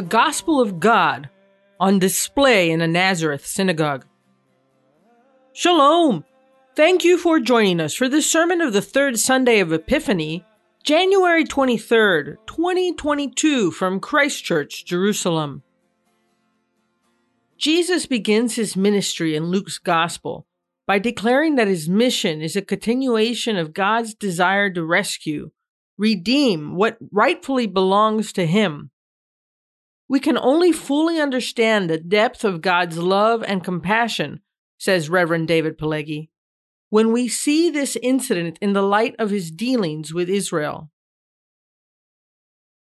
The Gospel of God on display in a Nazareth synagogue. Shalom! Thank you for joining us for this sermon of the third Sunday of Epiphany, January 23rd, 2022, from Christ Church, Jerusalem. Jesus begins his ministry in Luke's Gospel by declaring that his mission is a continuation of God's desire to rescue, redeem what rightfully belongs to him we can only fully understand the depth of God's love and compassion, says Reverend David Pileggi, when we see this incident in the light of his dealings with Israel.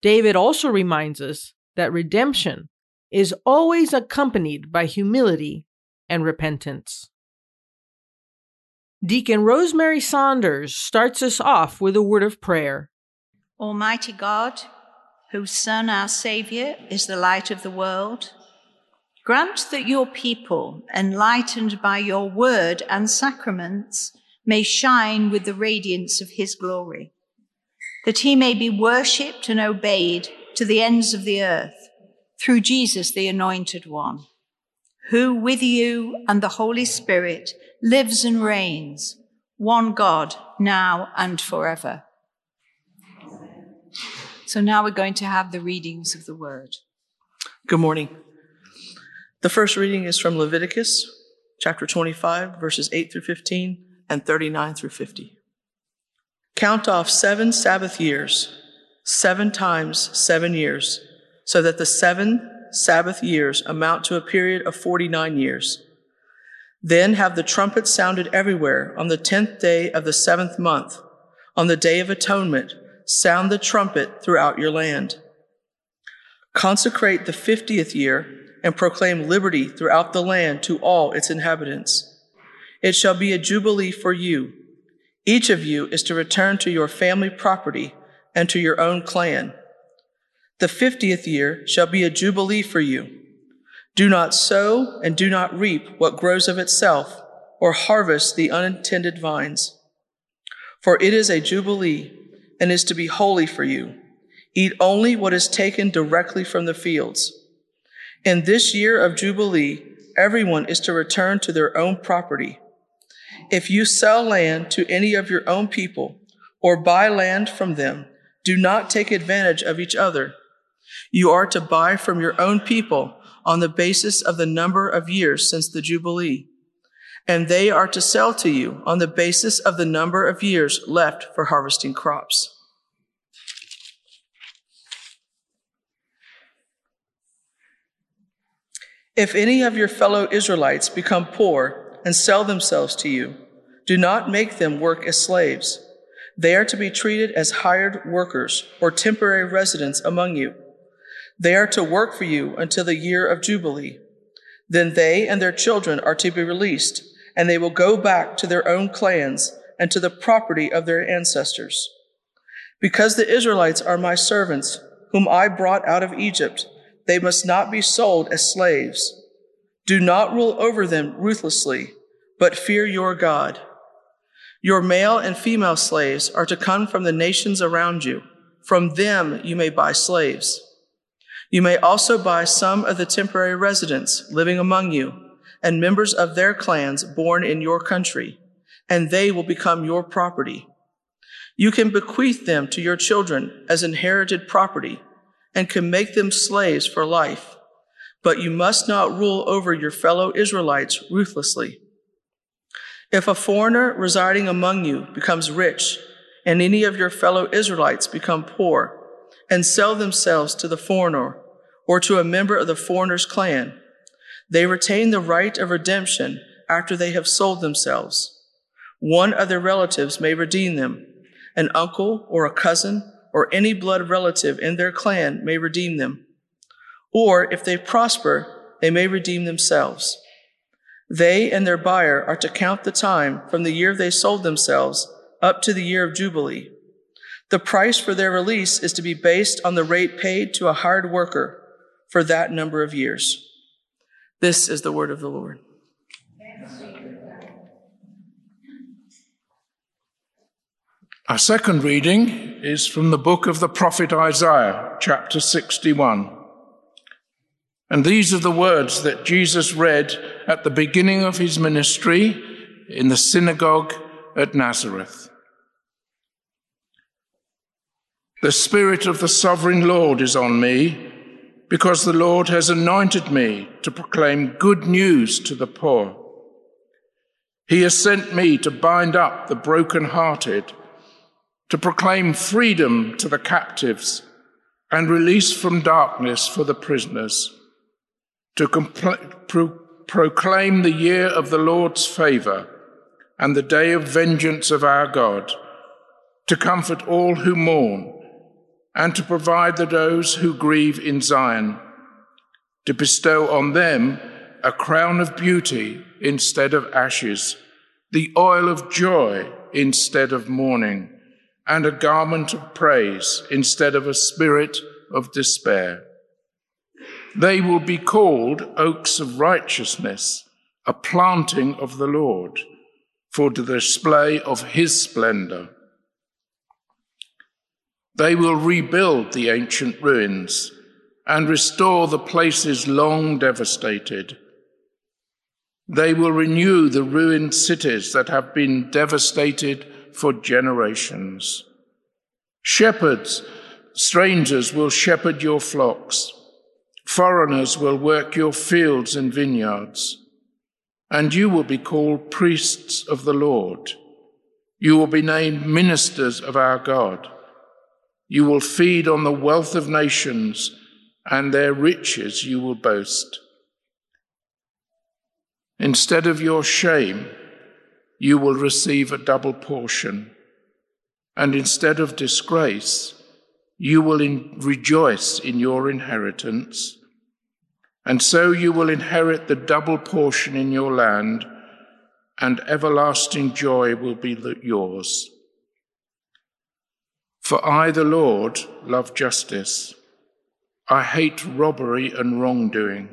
David also reminds us that redemption is always accompanied by humility and repentance. Deacon Rosemary Saunders starts us off with a word of prayer. Almighty God, whose Son, our Saviour, is the light of the world, grant that your people, enlightened by your word and sacraments, may shine with the radiance of his glory, that he may be worshipped and obeyed to the ends of the earth through Jesus, the Anointed One, who with you and the Holy Spirit lives and reigns, one God, now and forever. So now we're going to have the readings of the word. Good morning. The first reading is from Leviticus chapter 25, verses 8 through 15 and 39 through 50. Count off seven Sabbath years, seven times seven years, so that the seven Sabbath years amount to a period of 49 years. Then have the trumpet sounded everywhere on the tenth day of the seventh month, on the day of atonement sound the trumpet throughout your land. Consecrate the fiftieth year and proclaim liberty throughout the land to all its inhabitants. It shall be a jubilee for you. Each of you is to return to your family property and to your own clan. The fiftieth year shall be a jubilee for you. Do not sow and do not reap what grows of itself, or harvest the unintended vines. For it is a jubilee and is to be holy for you. Eat only what is taken directly from the fields. In this year of Jubilee, everyone is to return to their own property. If you sell land to any of your own people or buy land from them, do not take advantage of each other. You are to buy from your own people on the basis of the number of years since the Jubilee and they are to sell to you on the basis of the number of years left for harvesting crops. If any of your fellow Israelites become poor and sell themselves to you, do not make them work as slaves. They are to be treated as hired workers or temporary residents among you. They are to work for you until the year of Jubilee. Then they and their children are to be released and they will go back to their own clans and to the property of their ancestors. Because the Israelites are my servants, whom I brought out of Egypt, they must not be sold as slaves. Do not rule over them ruthlessly, but fear your God. Your male and female slaves are to come from the nations around you. From them you may buy slaves. You may also buy some of the temporary residents living among you and members of their clans born in your country, and they will become your property. You can bequeath them to your children as inherited property and can make them slaves for life, but you must not rule over your fellow Israelites ruthlessly. If a foreigner residing among you becomes rich and any of your fellow Israelites become poor and sell themselves to the foreigner or to a member of the foreigner's clan, they retain the right of redemption after they have sold themselves. One of their relatives may redeem them. An uncle or a cousin or any blood relative in their clan may redeem them. Or if they prosper, they may redeem themselves. They and their buyer are to count the time from the year they sold themselves up to the year of Jubilee. The price for their release is to be based on the rate paid to a hired worker for that number of years. This is the word of the Lord. Our second reading is from the book of the prophet Isaiah, chapter 61. And these are the words that Jesus read at the beginning of his ministry in the synagogue at Nazareth. The Spirit of the Sovereign Lord is on me because the Lord has anointed me to proclaim good news to the poor. He has sent me to bind up the brokenhearted, to proclaim freedom to the captives and release from darkness for the prisoners, to compl- pro- proclaim the year of the Lord's favor and the day of vengeance of our God, to comfort all who mourn and to provide those who grieve in Zion, to bestow on them a crown of beauty instead of ashes, the oil of joy instead of mourning, and a garment of praise instead of a spirit of despair. They will be called oaks of righteousness, a planting of the Lord, for the display of his splendor. They will rebuild the ancient ruins and restore the places long devastated. They will renew the ruined cities that have been devastated for generations. Shepherds, strangers will shepherd your flocks. Foreigners will work your fields and vineyards. And you will be called priests of the Lord. You will be named ministers of our God. You will feed on the wealth of nations, and their riches you will boast. Instead of your shame, you will receive a double portion, and instead of disgrace, you will in rejoice in your inheritance. And so you will inherit the double portion in your land, and everlasting joy will be yours. For I, the Lord, love justice. I hate robbery and wrongdoing.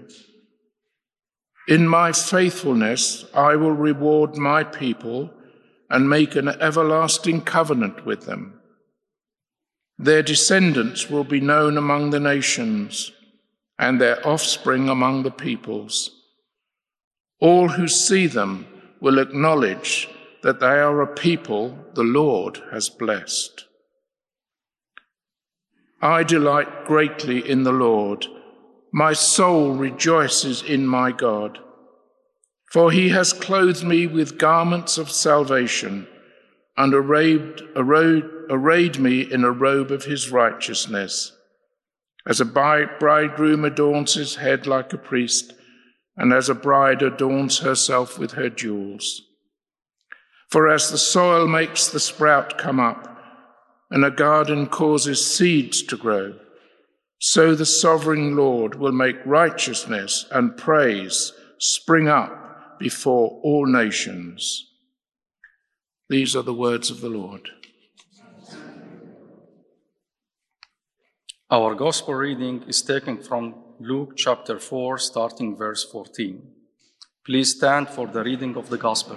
In my faithfulness, I will reward my people and make an everlasting covenant with them. Their descendants will be known among the nations, and their offspring among the peoples. All who see them will acknowledge that they are a people the Lord has blessed. I delight greatly in the Lord. My soul rejoices in my God. For he has clothed me with garments of salvation and arrayed, arrayed, arrayed me in a robe of his righteousness. As a bridegroom adorns his head like a priest, and as a bride adorns herself with her jewels. For as the soil makes the sprout come up, and a garden causes seeds to grow, so the sovereign Lord will make righteousness and praise spring up before all nations. These are the words of the Lord. Our gospel reading is taken from Luke chapter 4, starting verse 14. Please stand for the reading of the gospel.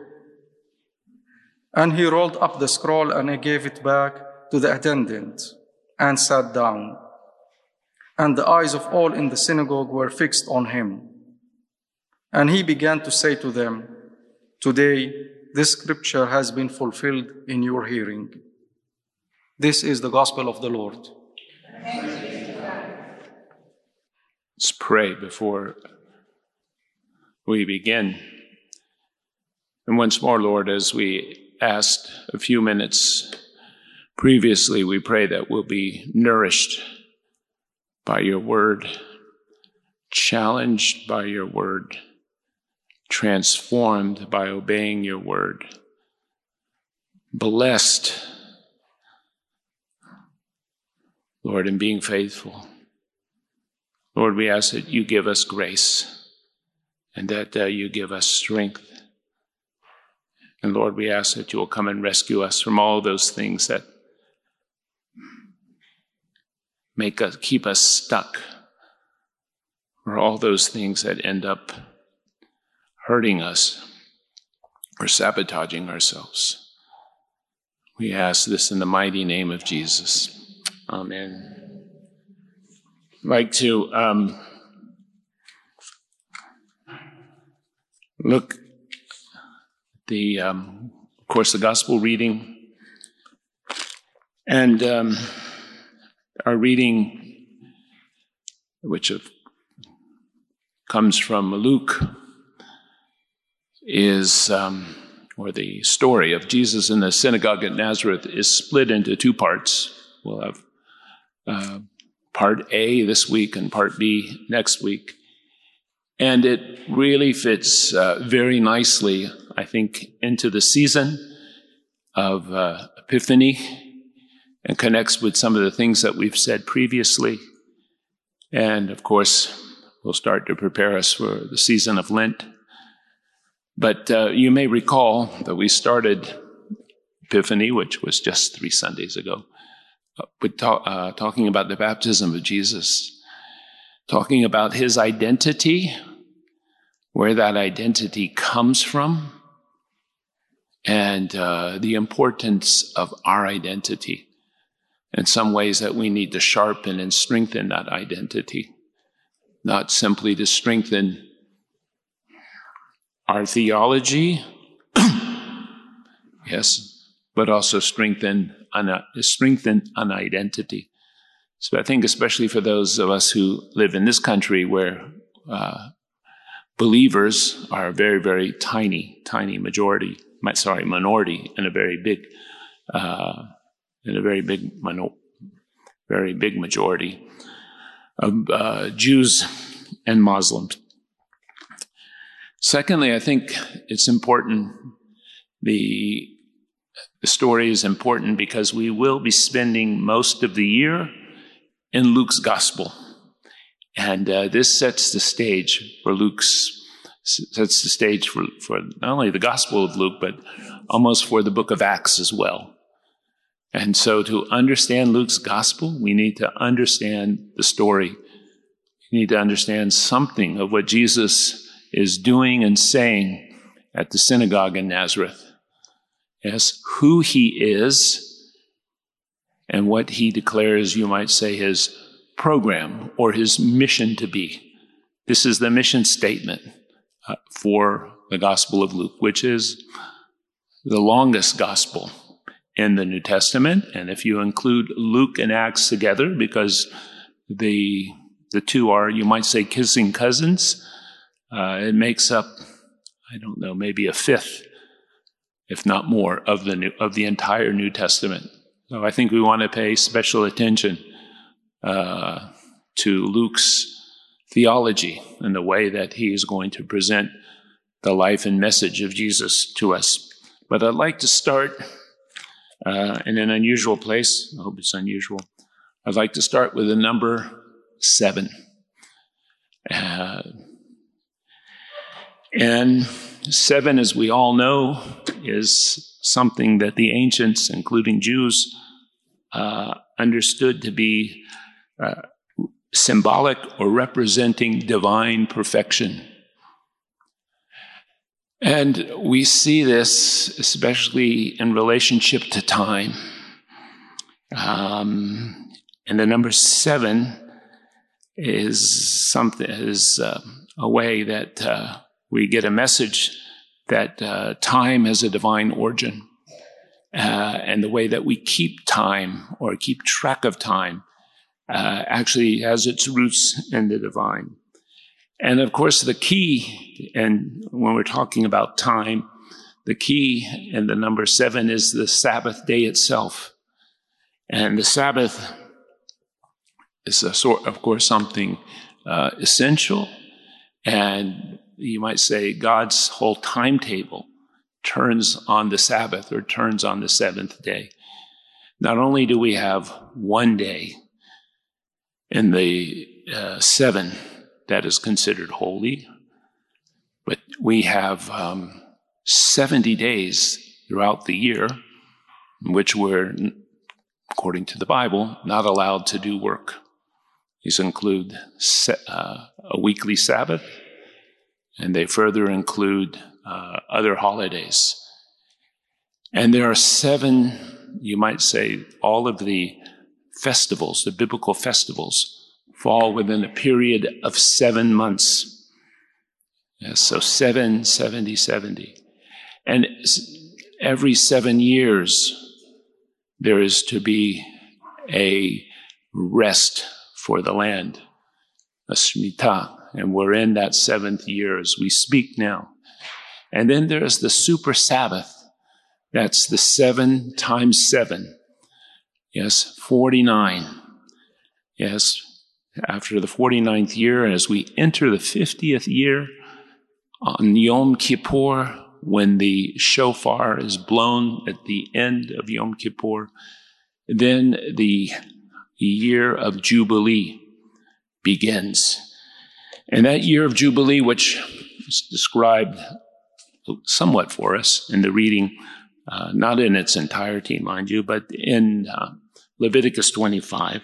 And he rolled up the scroll and he gave it back to the attendant and sat down. And the eyes of all in the synagogue were fixed on him. And he began to say to them, Today, this scripture has been fulfilled in your hearing. This is the gospel of the Lord. Let's pray before we begin. And once more, Lord, as we asked a few minutes previously, we pray that we'll be nourished by your word, challenged by your word, transformed by obeying your word, blessed, Lord, in being faithful. Lord, we ask that you give us grace and that uh, you give us strength. And Lord, we ask that you will come and rescue us from all those things that make us keep us stuck, or all those things that end up hurting us or sabotaging ourselves. We ask this in the mighty name of Jesus. Amen like to um, look the um, of course the gospel reading and um, our reading which of, comes from luke is um, or the story of jesus in the synagogue at nazareth is split into two parts we'll have uh, part A this week and part B next week. And it really fits uh, very nicely, I think, into the season of uh, Epiphany and connects with some of the things that we've said previously. And of course, will start to prepare us for the season of Lent. But uh, you may recall that we started Epiphany, which was just three Sundays ago, with talk, uh, talking about the baptism of Jesus, talking about his identity, where that identity comes from, and uh, the importance of our identity. In some ways, that we need to sharpen and strengthen that identity, not simply to strengthen our theology, yes, but also strengthen an, strengthen an identity. So I think, especially for those of us who live in this country where uh, believers are a very, very tiny, tiny majority, sorry, minority in a very big, uh, in a very big, minor, very big majority of uh, Jews and Muslims. Secondly, I think it's important the the story is important because we will be spending most of the year in Luke's gospel. And uh, this sets the stage for Luke's, sets the stage for, for not only the gospel of Luke, but almost for the book of Acts as well. And so to understand Luke's gospel, we need to understand the story. We need to understand something of what Jesus is doing and saying at the synagogue in Nazareth. Yes, who he is and what he declares, you might say, his program or his mission to be. This is the mission statement for the Gospel of Luke, which is the longest gospel in the New Testament. And if you include Luke and Acts together, because the, the two are, you might say, kissing cousins, uh, it makes up, I don't know, maybe a fifth if not more, of the new, of the entire New Testament. So I think we want to pay special attention uh, to Luke's theology and the way that he is going to present the life and message of Jesus to us. But I'd like to start uh, in an unusual place. I hope it's unusual. I'd like to start with the number seven. Uh, and seven, as we all know, is something that the ancients, including Jews, uh, understood to be uh, symbolic or representing divine perfection. And we see this especially in relationship to time. Um, and the number seven is something is uh, a way that uh, we get a message that uh, time has a divine origin. Uh, and the way that we keep time or keep track of time uh, actually has its roots in the divine. And of course, the key, and when we're talking about time, the key in the number seven is the Sabbath day itself. And the Sabbath is a sort, of course, something uh, essential. And you might say God's whole timetable turns on the Sabbath or turns on the seventh day. Not only do we have one day in the uh, seven that is considered holy, but we have um, 70 days throughout the year in which we're, according to the Bible, not allowed to do work. These include uh, a weekly Sabbath, and they further include uh, other holidays. And there are seven, you might say, all of the festivals, the biblical festivals, fall within a period of seven months. Yes, so seven, 70, 70. And every seven years, there is to be a rest for the land, a Shemitah. And we're in that seventh year as we speak now. And then there's the super Sabbath. That's the seven times seven. Yes, 49. Yes, after the 49th year, as we enter the 50th year, on Yom Kippur, when the shofar is blown at the end of Yom Kippur, then the year of Jubilee begins. And that year of Jubilee, which is described somewhat for us in the reading, uh, not in its entirety, mind you, but in uh, Leviticus 25.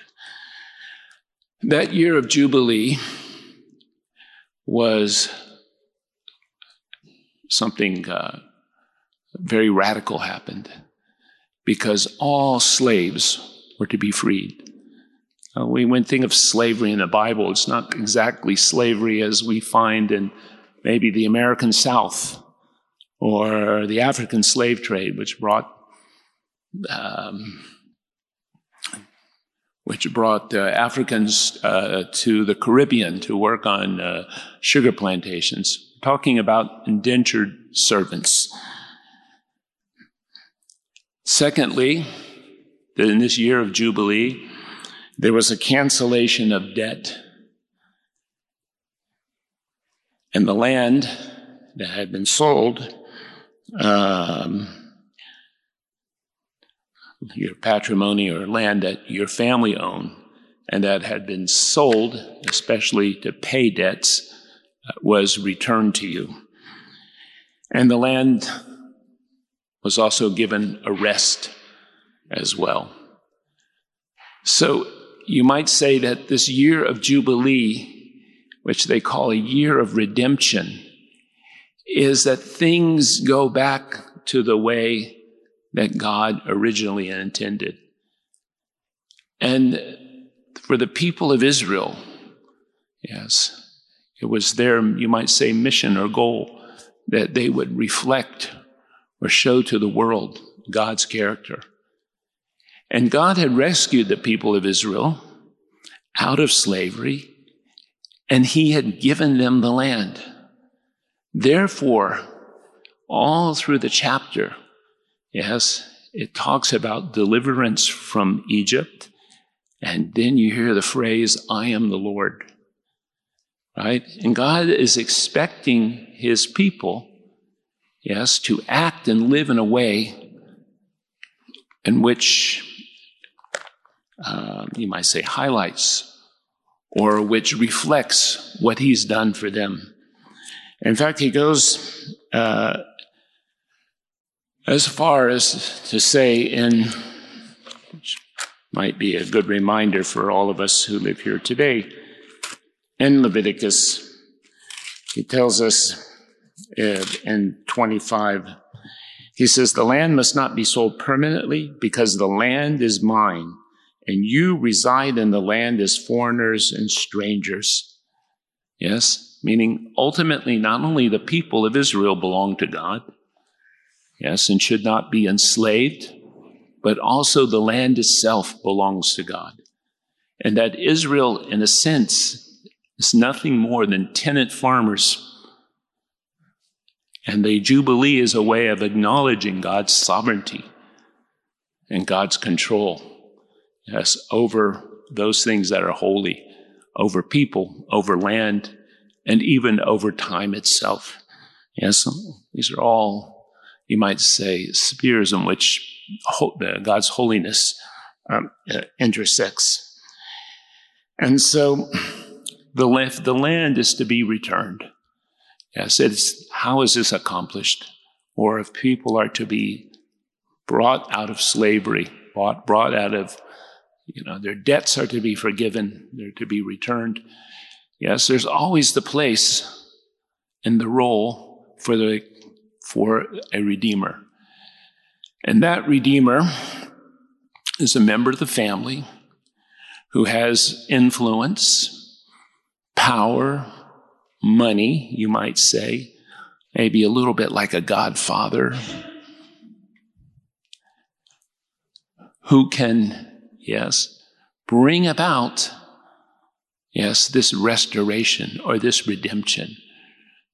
That year of Jubilee was something uh, very radical happened because all slaves were to be freed. Uh, we, when think of slavery in the Bible, it's not exactly slavery as we find in maybe the American South or the African slave trade, which brought um, which brought uh, Africans uh, to the Caribbean to work on uh, sugar plantations. We're Talking about indentured servants. Secondly, in this year of Jubilee, there was a cancellation of debt. And the land that had been sold um, your patrimony or land that your family owned and that had been sold, especially to pay debts, uh, was returned to you. And the land was also given a rest as well. So you might say that this year of Jubilee, which they call a year of redemption, is that things go back to the way that God originally intended. And for the people of Israel, yes, it was their, you might say, mission or goal that they would reflect or show to the world God's character. And God had rescued the people of Israel out of slavery, and He had given them the land. Therefore, all through the chapter, yes, it talks about deliverance from Egypt. And then you hear the phrase, I am the Lord. Right? And God is expecting his people, yes, to act and live in a way in which uh, you might say highlights or which reflects what he's done for them. In fact, he goes uh, as far as to say, in which might be a good reminder for all of us who live here today, in Leviticus, he tells us uh, in 25, he says, The land must not be sold permanently because the land is mine, and you reside in the land as foreigners and strangers. Yes? Meaning ultimately not only the people of Israel belong to God, yes, and should not be enslaved, but also the land itself belongs to God. and that Israel, in a sense, is nothing more than tenant farmers. And the Jubilee is a way of acknowledging God's sovereignty and God's control, yes, over those things that are holy, over people, over land, and even over time itself. Yes, these are all, you might say, spheres in which God's holiness um, uh, intersects. And so the, land, the land is to be returned. Yes, it's how is this accomplished? Or if people are to be brought out of slavery, brought, brought out of, you know, their debts are to be forgiven, they're to be returned. Yes, there's always the place and the role for the for a redeemer. And that redeemer is a member of the family who has influence, power, money, you might say, maybe a little bit like a godfather, who can, yes, bring about, yes, this restoration or this redemption.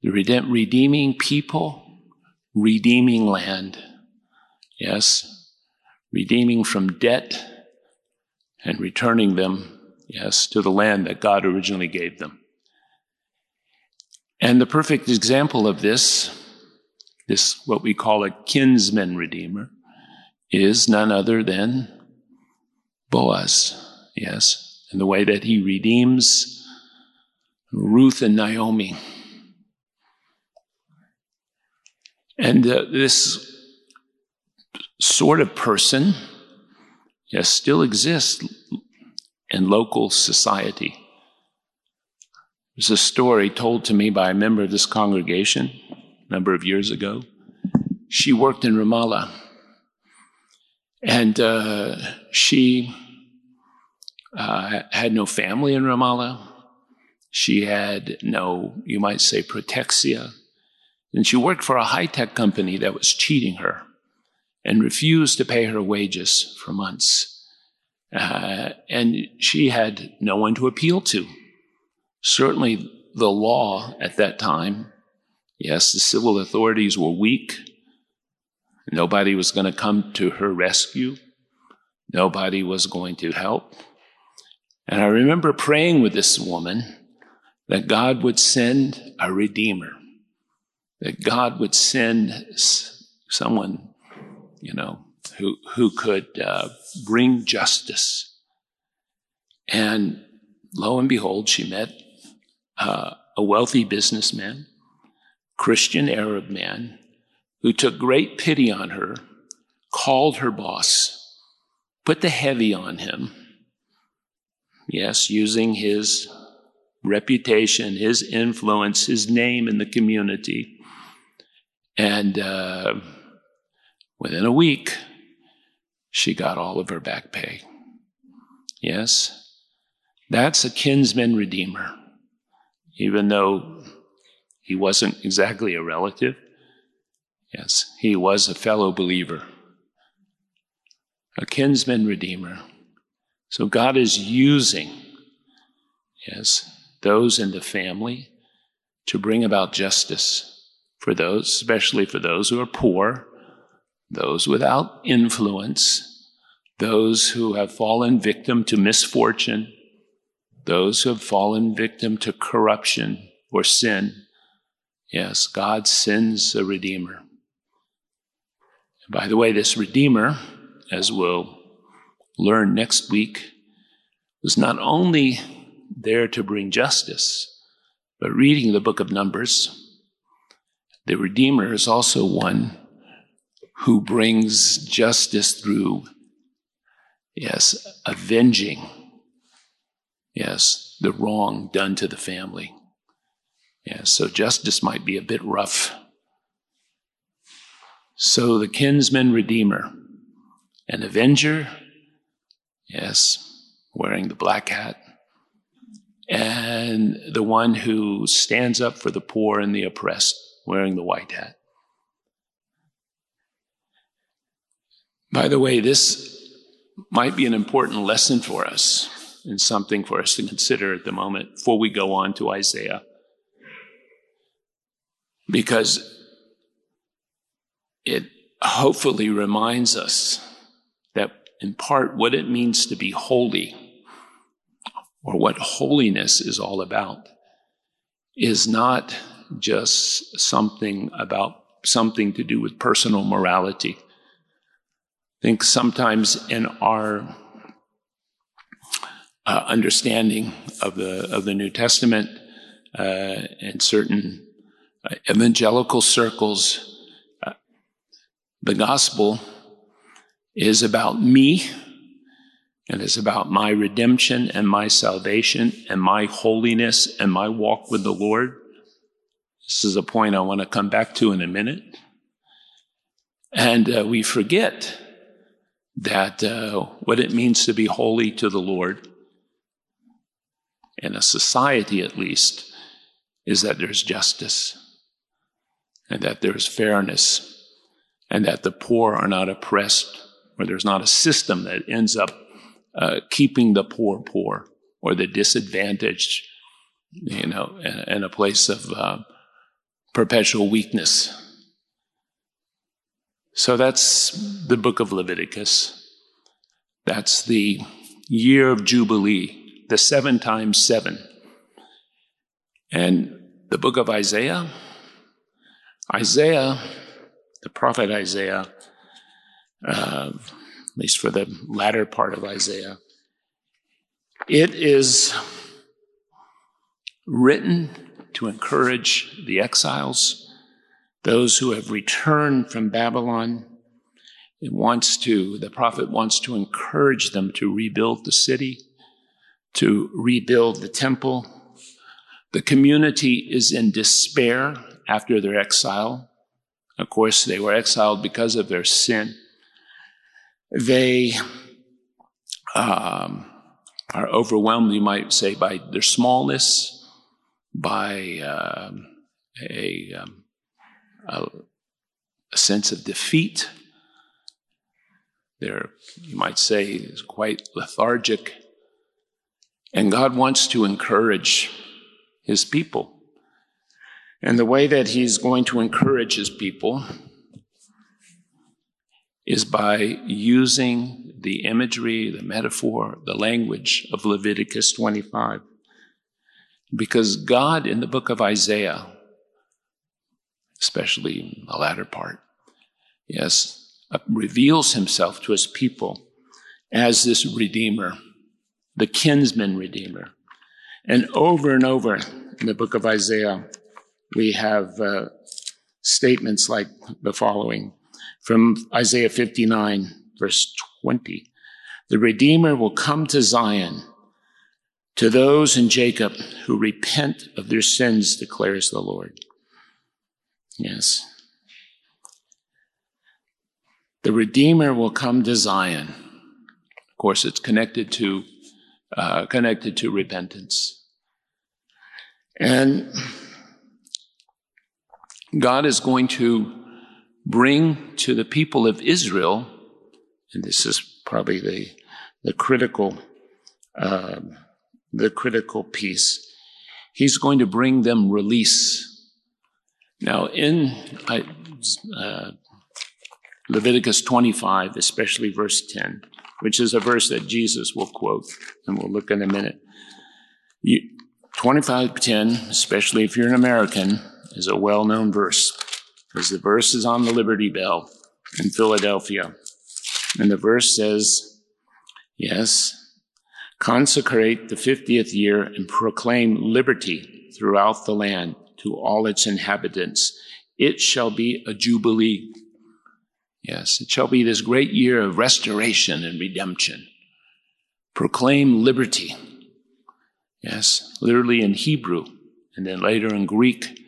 The redeeming people, redeeming land, yes, redeeming from debt and returning them, yes, to the land that God originally gave them. And the perfect example of this, this what we call a kinsman redeemer, is none other than Boaz, yes, in the way that he redeems Ruth and Naomi. And uh, this sort of person, yes, still exists in local society. There's a story told to me by a member of this congregation a number of years ago. She worked in Ramallah, and uh, she uh, had no family in Ramallah. She had no, you might say, protexia. And she worked for a high tech company that was cheating her and refused to pay her wages for months. Uh, and she had no one to appeal to. Certainly, the law at that time, yes, the civil authorities were weak. Nobody was going to come to her rescue. Nobody was going to help. And I remember praying with this woman that God would send a redeemer, that God would send someone you know, who, who could uh, bring justice. And lo and behold, she met uh, a wealthy businessman, Christian Arab man, who took great pity on her, called her boss, put the heavy on him. Yes, using his reputation, his influence, his name in the community. And uh, Within a week, she got all of her back pay. Yes, that's a kinsman redeemer. Even though he wasn't exactly a relative, yes, he was a fellow believer. A kinsman redeemer. So God is using, yes, those in the family to bring about justice for those, especially for those who are poor those without influence, those who have fallen victim to misfortune, those who have fallen victim to corruption or sin. Yes, God sends a Redeemer. By the way, this Redeemer, as we'll learn next week, was not only there to bring justice, but reading the book of Numbers, the Redeemer is also one who brings justice through, yes, avenging, yes, the wrong done to the family. Yes, so justice might be a bit rough. So the kinsman redeemer, an avenger, yes, wearing the black hat, and the one who stands up for the poor and the oppressed, wearing the white hat. By the way, this might be an important lesson for us. and something for us to consider at the moment before we go on to Isaiah. Because it hopefully reminds us in part, what it means to be holy, or what holiness is all about, is not just something about something to do with personal morality. I think sometimes in our uh, understanding of the of the New Testament uh, and certain uh, evangelical circles, uh, the gospel is about me and is about my redemption and my salvation and my holiness and my walk with the Lord. This is a point I want to come back to in a minute. And uh, we forget that uh, what it means to be holy to the Lord, in a society at least, is that there's justice and that there's fairness and that the poor are not oppressed or there's not a system that ends up uh, keeping the poor poor or the disadvantaged, you know, in, in a place of uh, perpetual weakness. So that's the book of Leviticus. That's the year of Jubilee, the seven times seven. And the book of Isaiah, Isaiah, the prophet Isaiah, uh, at least for the latter part of Isaiah, it is written to encourage the exiles, those who have returned from Babylon. It wants to, the prophet wants to encourage them to rebuild the city, to rebuild the temple. The community is in despair after their exile. Of course, they were exiled because of their sin. They um, are overwhelmed, you might say, by their smallness, by uh, a, um, a, a, sense of defeat. They're, you might say, quite lethargic. And God wants to encourage his people. And the way that he's going to encourage his people is by using the imagery, the metaphor, the language of Leviticus 25. Because God in the book of Isaiah, especially the latter part, yes, uh, reveals himself to his people as this Redeemer, the kinsman Redeemer. And over and over in the book of Isaiah, we have uh, statements like the following from Isaiah 59, verse 20. The Redeemer will come to Zion to those in Jacob who repent of their sins, declares the Lord. Yes. The Redeemer will come to Zion. Of course, it's connected to uh, connected to repentance, and God is going to bring to the people of Israel, and this is probably the the critical. Um, the critical piece. He's going to bring them release. Now, in uh, Leviticus 25, especially verse 10, which is a verse that Jesus will quote, and we'll look in a minute. You, 25:10, especially if you're an American, is a well-known verse because the verse is on the Liberty Bell in Philadelphia. And the verse says, Yes, Consecrate the 50th year and proclaim liberty throughout the land to all its inhabitants. It shall be a jubilee. Yes, it shall be this great year of restoration and redemption. Proclaim liberty. Yes, literally in Hebrew and then later in Greek.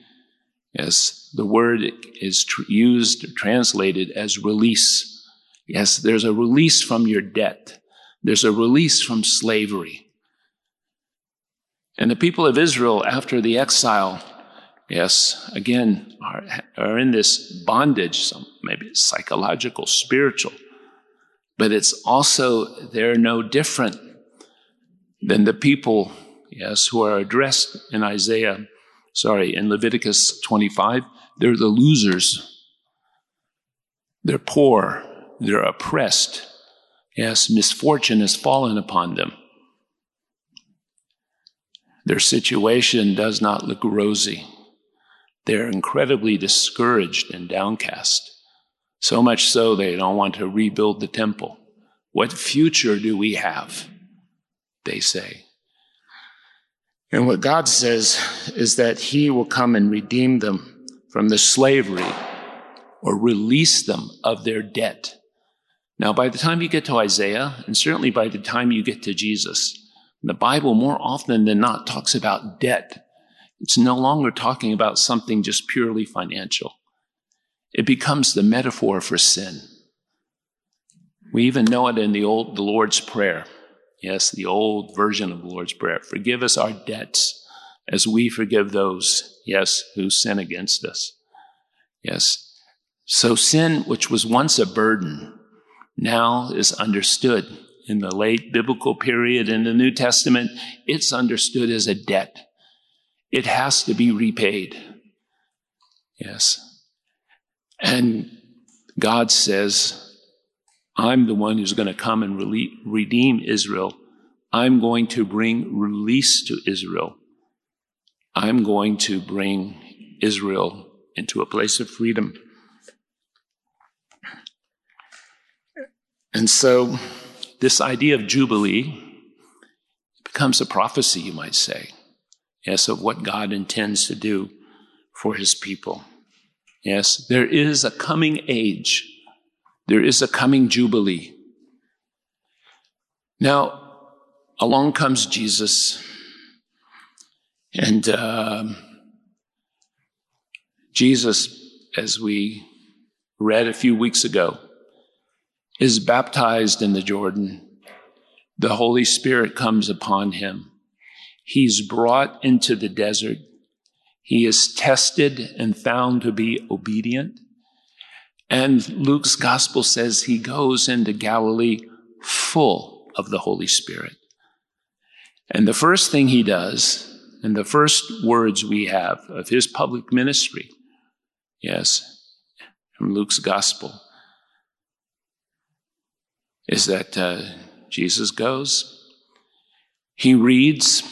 Yes, the word is tr- used, translated as release. Yes, there's a release from your debt. There's a release from slavery. And the people of Israel, after the exile, yes, again, are, are in this bondage, some, maybe psychological, spiritual, but it's also, they're no different than the people, yes, who are addressed in Isaiah, sorry, in Leviticus 25, they're the losers. They're poor. They're oppressed. Yes, misfortune has fallen upon them. Their situation does not look rosy. They're incredibly discouraged and downcast. So much so they don't want to rebuild the temple. What future do we have? They say. And what God says is that He will come and redeem them from the slavery or release them of their debt. Now, by the time you get to Isaiah, and certainly by the time you get to Jesus, the Bible more often than not talks about debt. It's no longer talking about something just purely financial. It becomes the metaphor for sin. We even know it in the old, the Lord's Prayer. Yes, the old version of the Lord's Prayer. Forgive us our debts as we forgive those, yes, who sin against us. Yes. So sin, which was once a burden, now is understood in the late biblical period in the New Testament, it's understood as a debt. It has to be repaid. Yes. And God says, I'm the one who's going to come and redeem Israel. I'm going to bring release to Israel. I'm going to bring Israel into a place of freedom. And so, this idea of Jubilee becomes a prophecy, you might say, yes, of what God intends to do for his people. Yes, there is a coming age, there is a coming Jubilee. Now, along comes Jesus, and uh, Jesus, as we read a few weeks ago, is baptized in the Jordan. The Holy Spirit comes upon him. He's brought into the desert. He is tested and found to be obedient. And Luke's gospel says he goes into Galilee full of the Holy Spirit. And the first thing he does, and the first words we have of his public ministry, yes, from Luke's gospel, is that uh, Jesus goes, he reads,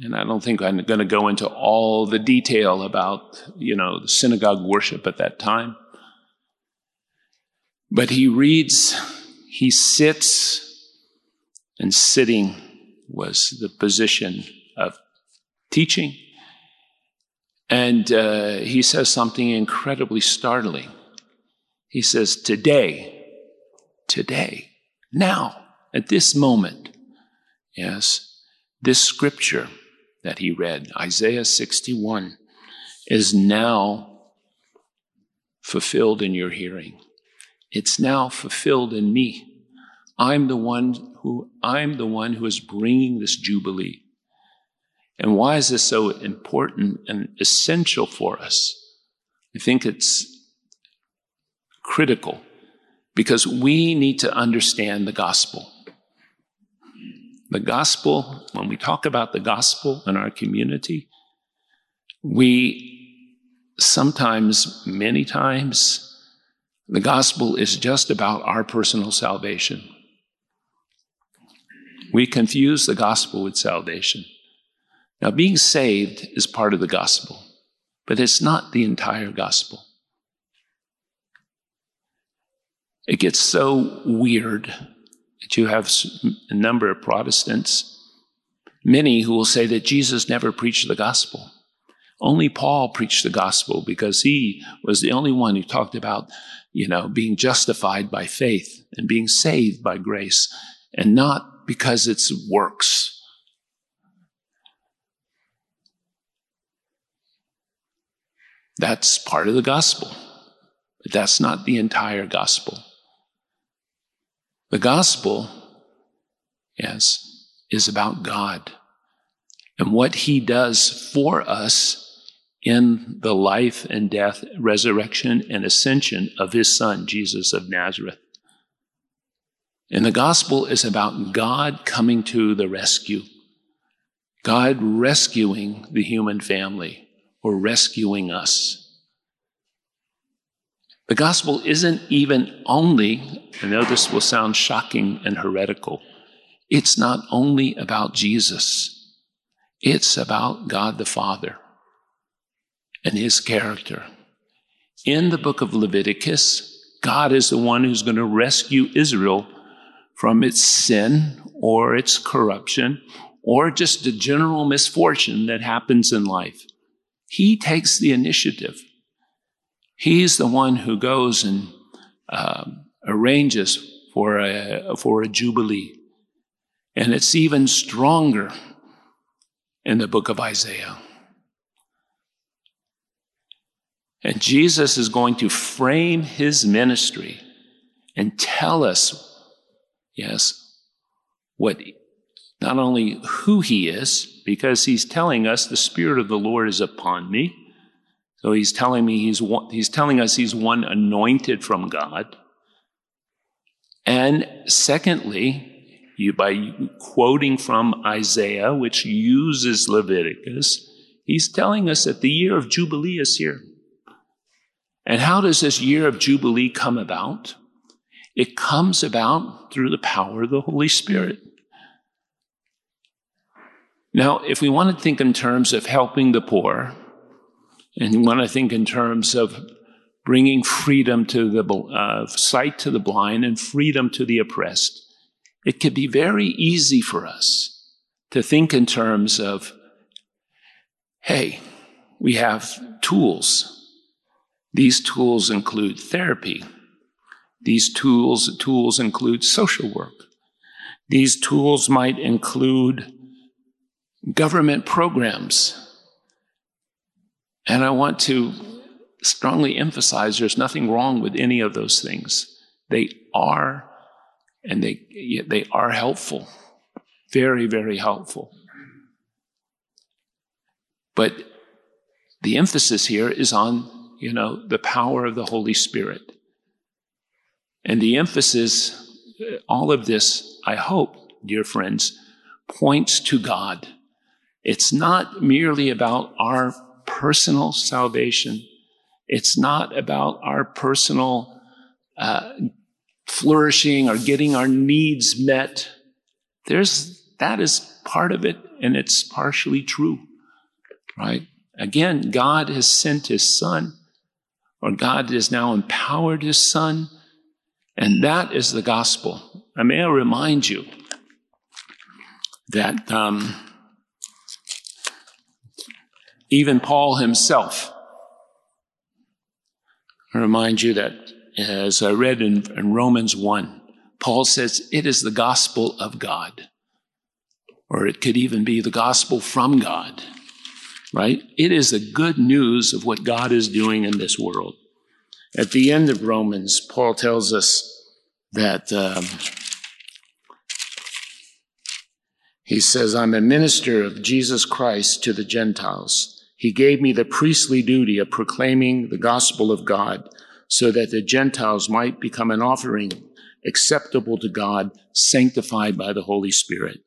and I don't think I'm going to go into all the detail about, you know, the synagogue worship at that time. But he reads, he sits, and sitting was the position of teaching. And uh, he says something incredibly startling. He says, Today, today, now, at this moment. Yes, this scripture that he read, Isaiah 61, is now fulfilled in your hearing. It's now fulfilled in me. I'm the one who, I'm the one who is bringing this jubilee. And why is this so important and essential for us? I think it's critical because we need to understand the gospel. The gospel, when we talk about the gospel in our community, we sometimes, many times, the gospel is just about our personal salvation. We confuse the gospel with salvation. Now, being saved is part of the gospel, but it's not the entire gospel. It gets so weird that you have a number of Protestants, many who will say that Jesus never preached the gospel. Only Paul preached the gospel because he was the only one who talked about, you know, being justified by faith and being saved by grace and not because it's works. That's part of the gospel, but that's not the entire gospel. The gospel, yes, is about God and what he does for us in the life and death, resurrection, and ascension of his son, Jesus of Nazareth. And the gospel is about God coming to the rescue God rescuing the human family or rescuing us. The gospel isn't even only, I know this will sound shocking and heretical, it's not only about Jesus. It's about God the Father and his character. In the book of Leviticus, God is the one who's going to rescue Israel from its sin or its corruption or just the general misfortune that happens in life. He takes the initiative. He's the one who goes and uh, arranges for a, for a jubilee. And it's even stronger in the book of Isaiah. And Jesus is going to frame his ministry and tell us, yes, what not only who he is, because he's telling us the Spirit of the Lord is upon me. So he's telling me he's one, he's telling us he's one anointed from God. And secondly, you, by quoting from Isaiah, which uses Leviticus, he's telling us that the year of Jubilee is here. And how does this year of Jubilee come about? It comes about through the power of the Holy Spirit. Now, if we want to think in terms of helping the poor, and we want to think in terms of bringing freedom to the uh, sight to the blind and freedom to the oppressed, it can be very easy for us to think in terms of, hey, we have tools. These tools include therapy. These tools, tools include social work. These tools might include government programs. And I want to strongly emphasize there's nothing wrong with any of those things. They are and they, they are helpful. Very, very helpful. But the emphasis here is on, you know, the power of the Holy Spirit. And the emphasis, all of this, I hope, dear friends, points to God. It's not merely about our personal salvation. It's not about our personal uh, flourishing or getting our needs met. There's, that is part of it, and it's partially true, right? Again, God has sent his son, or God has now empowered his son, and that is the gospel. I may I remind you that um, even Paul himself, I remind you that as I read in, in Romans 1, Paul says it is the gospel of God. Or it could even be the gospel from God, right? It is the good news of what God is doing in this world. At the end of Romans, Paul tells us that um, he says, I'm a minister of Jesus Christ to the Gentiles. He gave me the priestly duty of proclaiming the gospel of God so that the Gentiles might become an offering acceptable to God, sanctified by the Holy Spirit.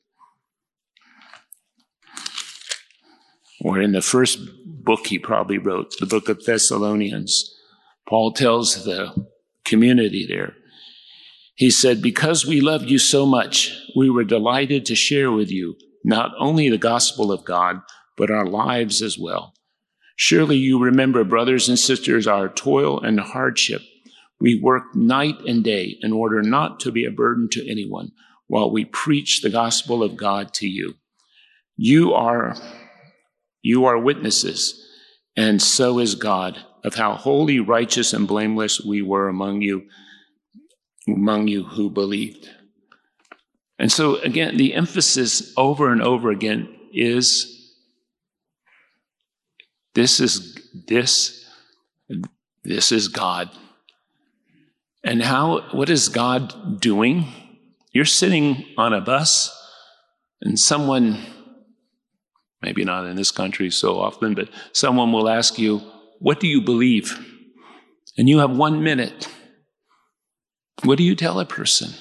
Or in the first book he probably wrote, the book of Thessalonians, Paul tells the community there, he said, Because we loved you so much, we were delighted to share with you not only the gospel of God, but our lives as well. Surely you remember, brothers and sisters, our toil and hardship. We work night and day in order not to be a burden to anyone while we preach the gospel of God to you. You are, you are witnesses, and so is God, of how holy, righteous, and blameless we were among you, among you who believed. And so again, the emphasis over and over again is this is this this is God. And how what is God doing? You're sitting on a bus and someone maybe not in this country so often, but someone will ask you, "What do you believe?" And you have 1 minute. What do you tell a person?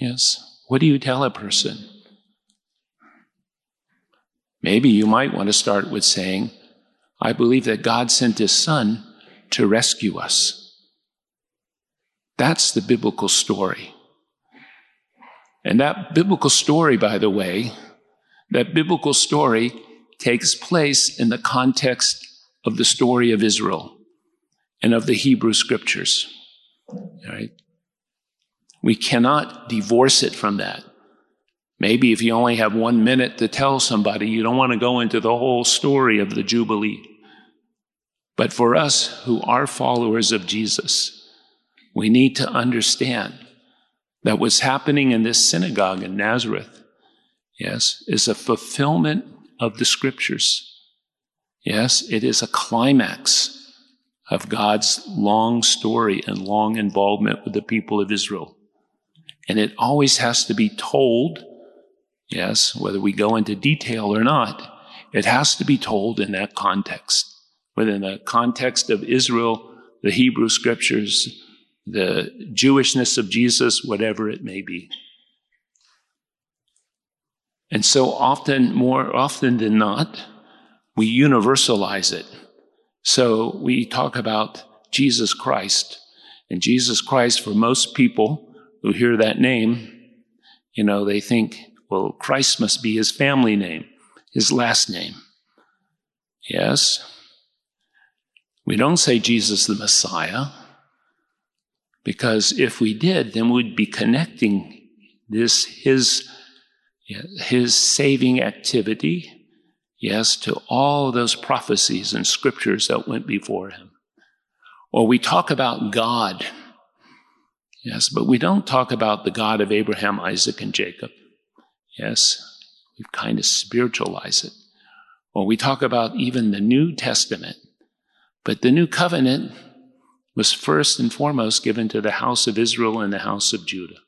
Yes. What do you tell a person? maybe you might want to start with saying, I believe that God sent his son to rescue us. That's the biblical story. And that biblical story, by the way, that biblical story takes place in the context of the story of Israel and of the Hebrew scriptures. Right? We cannot divorce it from that. Maybe if you only have one minute to tell somebody, you don't want to go into the whole story of the Jubilee. But for us who are followers of Jesus, we need to understand that what's happening in this synagogue in Nazareth, yes, is a fulfillment of the scriptures. Yes, it is a climax of God's long story and long involvement with the people of Israel. And it always has to be told, yes, whether we go into detail or not, it has to be told in that context, within the context of Israel, the Hebrew scriptures, the Jewishness of Jesus, whatever it may be. And so often, more often than not, we universalize it. So we talk about Jesus Christ. And Jesus Christ, for most people who hear that name, you know, they think, well, Christ must be his family name, his last name. Yes. We don't say Jesus the Messiah. Because if we did, then we'd be connecting this, his, his saving activity, yes, to all those prophecies and scriptures that went before him. Or we talk about God, yes, but we don't talk about the God of Abraham, Isaac, and Jacob. Yes, we kind of spiritualize it. Or we talk about even the New Testament, but the New Covenant was first and foremost given to the house of Israel and the house of Judah.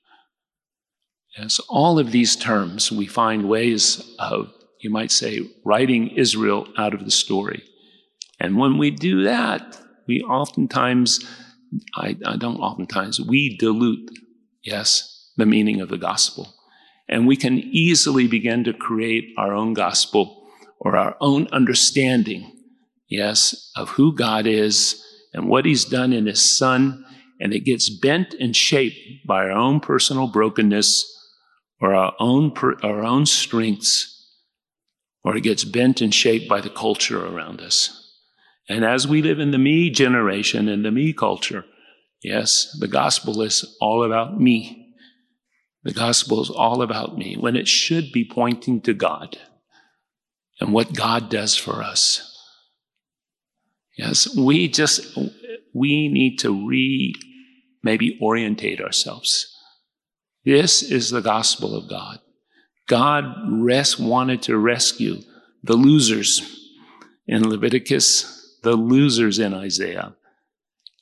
Yes, all of these terms, we find ways of, you might say, writing Israel out of the story. And when we do that, we oftentimes, I, I don't oftentimes, we dilute, yes, the meaning of the gospel. And we can easily begin to create our own gospel or our own understanding, yes, of who God is and what he's done in his son, and it gets bent and shaped by our own personal brokenness or our own, our own strengths, or it gets bent and shaped by the culture around us. And as we live in the me generation and the me culture, yes, the gospel is all about me. The gospel is all about me when it should be pointing to God and what God does for us. Yes, we just, we need to re, maybe orientate ourselves. This is the gospel of God. God rest, wanted to rescue the losers in Leviticus, the losers in Isaiah.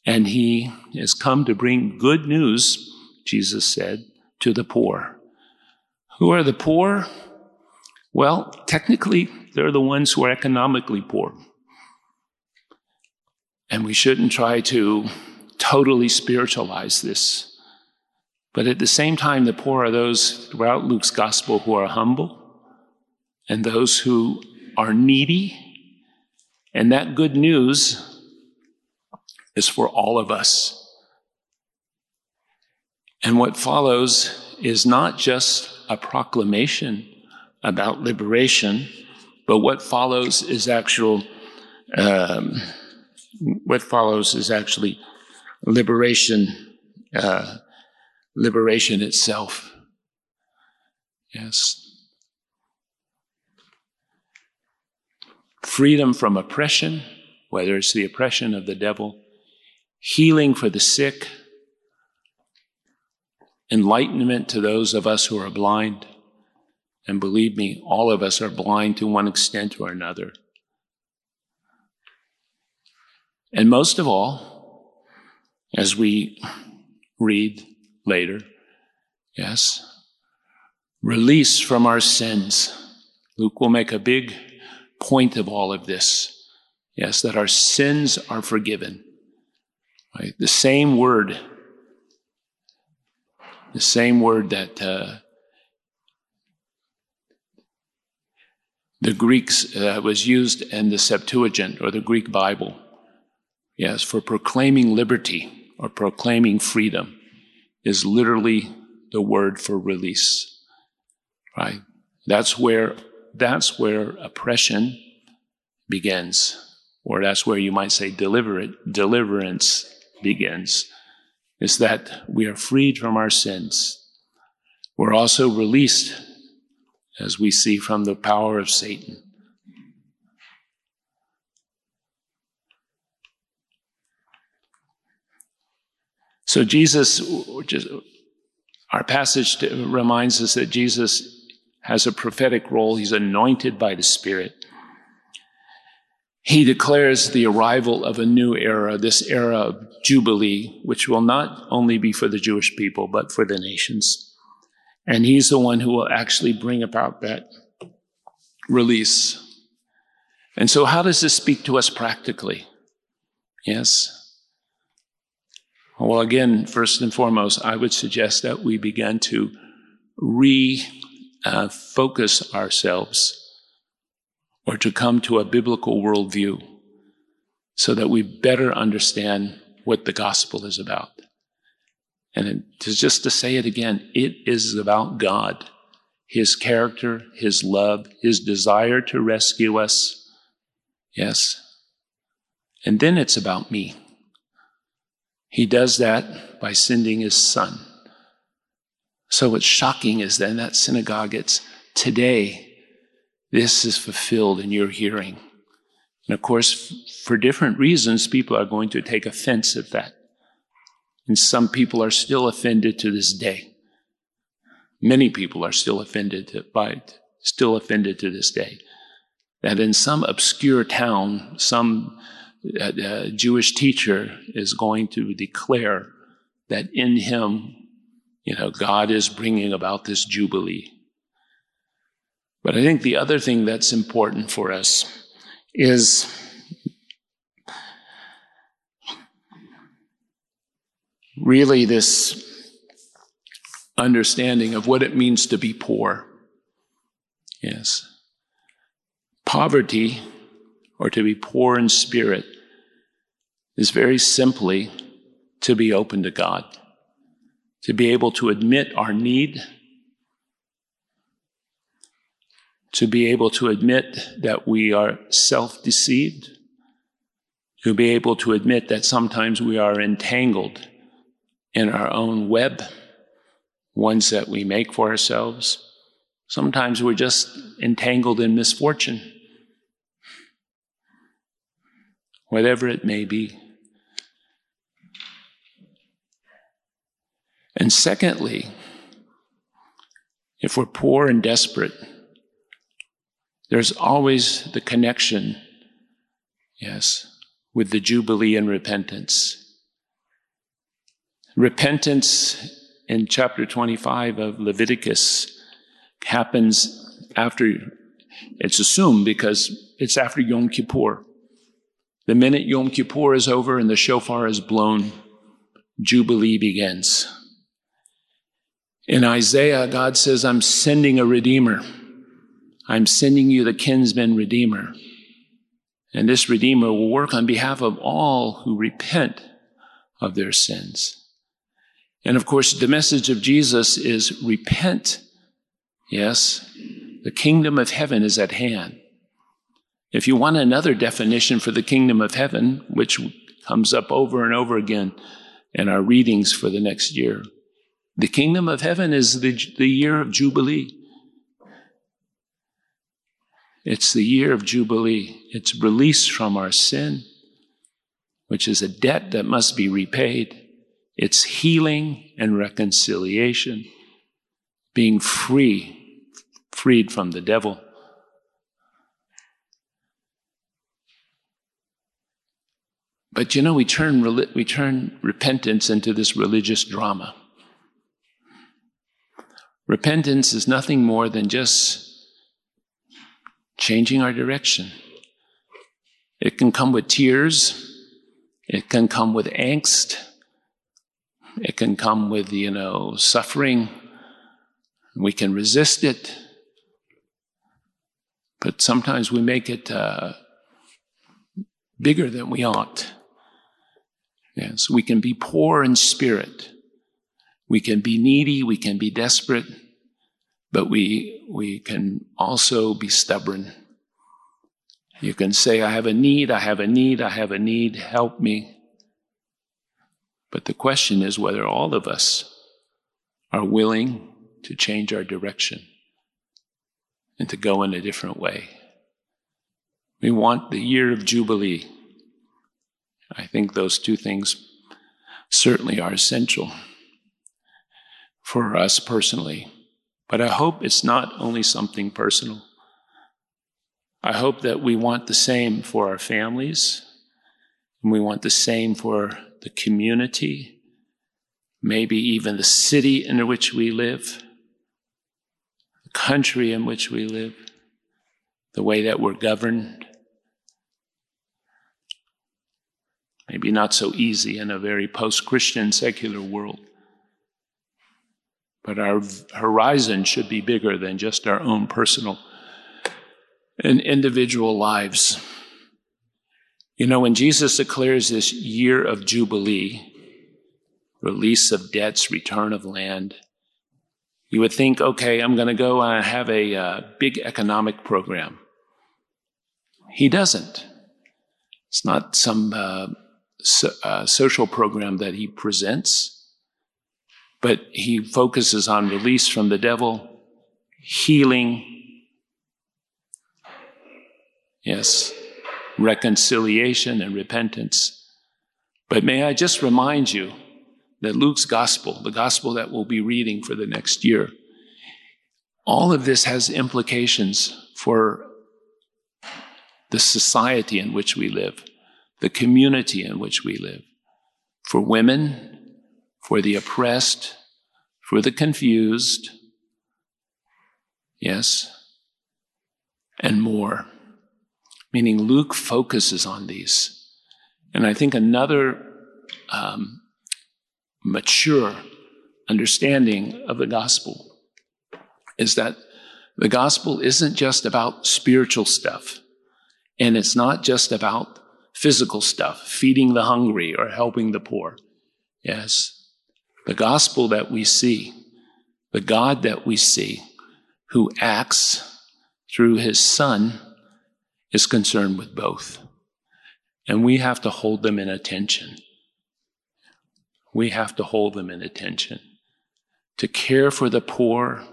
And he has come to bring good news, Jesus said, to the poor. Who are the poor? Well, technically, they're the ones who are economically poor. And we shouldn't try to totally spiritualize this. But at the same time, the poor are those throughout Luke's gospel who are humble and those who are needy. And that good news is for all of us. And what follows is not just a proclamation about liberation, but what follows is actual. Um, what follows is actually liberation, uh, liberation itself. Yes. Freedom from oppression, whether it's the oppression of the devil, healing for the sick, enlightenment to those of us who are blind. And believe me, all of us are blind to one extent or another. And most of all, as we read later, yes, release from our sins. Luke will make a big point of all of this. Yes, that our sins are forgiven. Right? The same word, the same word that uh, The Greeks uh, was used in the Septuagint or the Greek Bible, yes, for proclaiming liberty or proclaiming freedom is literally the word for release. Right? That's where that's where oppression begins, or that's where you might say deliver deliverance begins. Is that we are freed from our sins. We're also released, as we see from the power of Satan. So Jesus, our passage reminds us that Jesus has a prophetic role. He's anointed by the Spirit. He declares the arrival of a new era, this era of Jubilee, which will not only be for the Jewish people, but for the nations. And he's the one who will actually bring about that release. And so, how does this speak to us practically? Yes. Well, again, first and foremost, I would suggest that we begin to refocus uh, ourselves or to come to a biblical worldview so that we better understand what the gospel is about. And to just to say it again, it is about God, His character, His love, His desire to rescue us. Yes. And then it's about me. He does that by sending his son. So what's shocking is that in that synagogue, it's today, this is fulfilled in your hearing. And of course, for different reasons, people are going to take offense at that. And some people are still offended to this day. Many people are still offended by it, still offended to this day. That in some obscure town, some a uh, Jewish teacher is going to declare that in him, you know, God is bringing about this jubilee. But I think the other thing that's important for us is really this understanding of what it means to be poor. Yes. Poverty, or to be poor in spirit, is very simply to be open to God, to be able to admit our need, to be able to admit that we are self deceived, to be able to admit that sometimes we are entangled in our own web, ones that we make for ourselves. Sometimes we're just entangled in misfortune, whatever it may be. And secondly, if we're poor and desperate, there's always the connection, yes, with the Jubilee and repentance. Repentance in chapter 25 of Leviticus happens after, it's assumed because it's after Yom Kippur. The minute Yom Kippur is over and the shofar is blown, Jubilee begins. In Isaiah, God says, I'm sending a redeemer. I'm sending you the kinsman redeemer. And this redeemer will work on behalf of all who repent of their sins. And of course, the message of Jesus is repent. Yes, the kingdom of heaven is at hand. If you want another definition for the kingdom of heaven, which comes up over and over again in our readings for the next year, the kingdom of heaven is the, the year of Jubilee. It's the year of Jubilee. It's release from our sin, which is a debt that must be repaid. It's healing and reconciliation, being free, freed from the devil. But you know, we turn, we turn repentance into this religious drama. Repentance is nothing more than just changing our direction. It can come with tears. It can come with angst. It can come with, you know, suffering. We can resist it. but sometimes we make it uh, bigger than we ought. Yes, we can be poor in spirit. We can be needy. We can be desperate, but we, we can also be stubborn. You can say, I have a need, I have a need, I have a need, help me. But the question is whether all of us are willing to change our direction and to go in a different way. We want the year of Jubilee. I think those two things certainly are essential for us personally. But I hope it's not only something personal. I hope that we want the same for our families, and we want the same for the community, maybe even the city in which we live, the country in which we live, the way that we're governed. Maybe not so easy in a very post Christian secular world. But our horizon should be bigger than just our own personal and individual lives. You know, when Jesus declares this year of Jubilee, release of debts, return of land, you would think, okay, I'm going to go and have a uh, big economic program. He doesn't. It's not some uh, so, uh, social program that he presents, but he focuses on release from the devil, healing, Yes, reconciliation and repentance. But may I just remind you that Luke's gospel, the gospel that we'll be reading for the next year, all of this has implications for the society in which we live, the community in which we live, for women, for the oppressed, for the confused, yes, and more meaning Luke focuses on these. And I think another um, mature understanding of the gospel is that the gospel isn't just about spiritual stuff, and it's not just about physical stuff, feeding the hungry or helping the poor. Yes, the gospel that we see, the God that we see, who acts through his Son is concerned with both. And we have to hold them in attention. We have to hold them in attention. To care for the poor,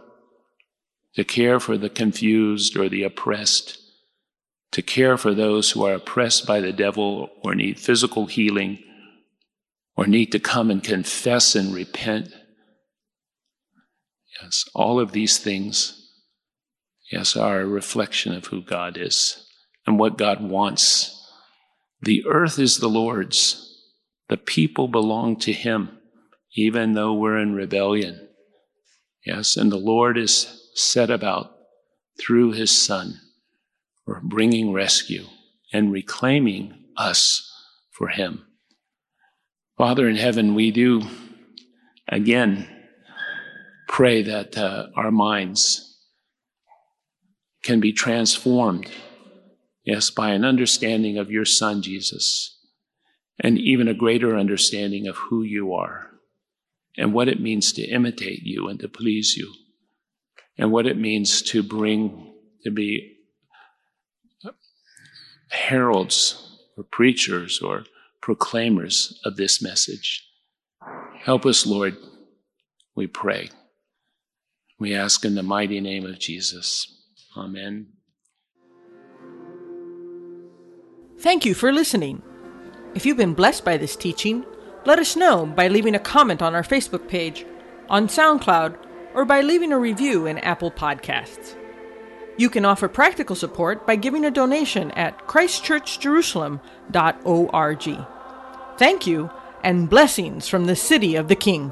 to care for the confused or the oppressed, to care for those who are oppressed by the devil or need physical healing or need to come and confess and repent. Yes, all of these things, yes, are a reflection of who God is and what God wants. The earth is the Lord's. The people belong to Him, even though we're in rebellion. Yes, and the Lord is set about through His Son for bringing rescue and reclaiming us for Him. Father in heaven, we do again pray that uh, our minds can be transformed Yes, by an understanding of your Son, Jesus, and even a greater understanding of who you are and what it means to imitate you and to please you and what it means to bring, to be heralds or preachers or proclaimers of this message. Help us, Lord, we pray. We ask in the mighty name of Jesus. Amen. Thank you for listening. If you've been blessed by this teaching, let us know by leaving a comment on our Facebook page, on SoundCloud, or by leaving a review in Apple Podcasts. You can offer practical support by giving a donation at christchurchjerusalem.org. Thank you, and blessings from the City of the King.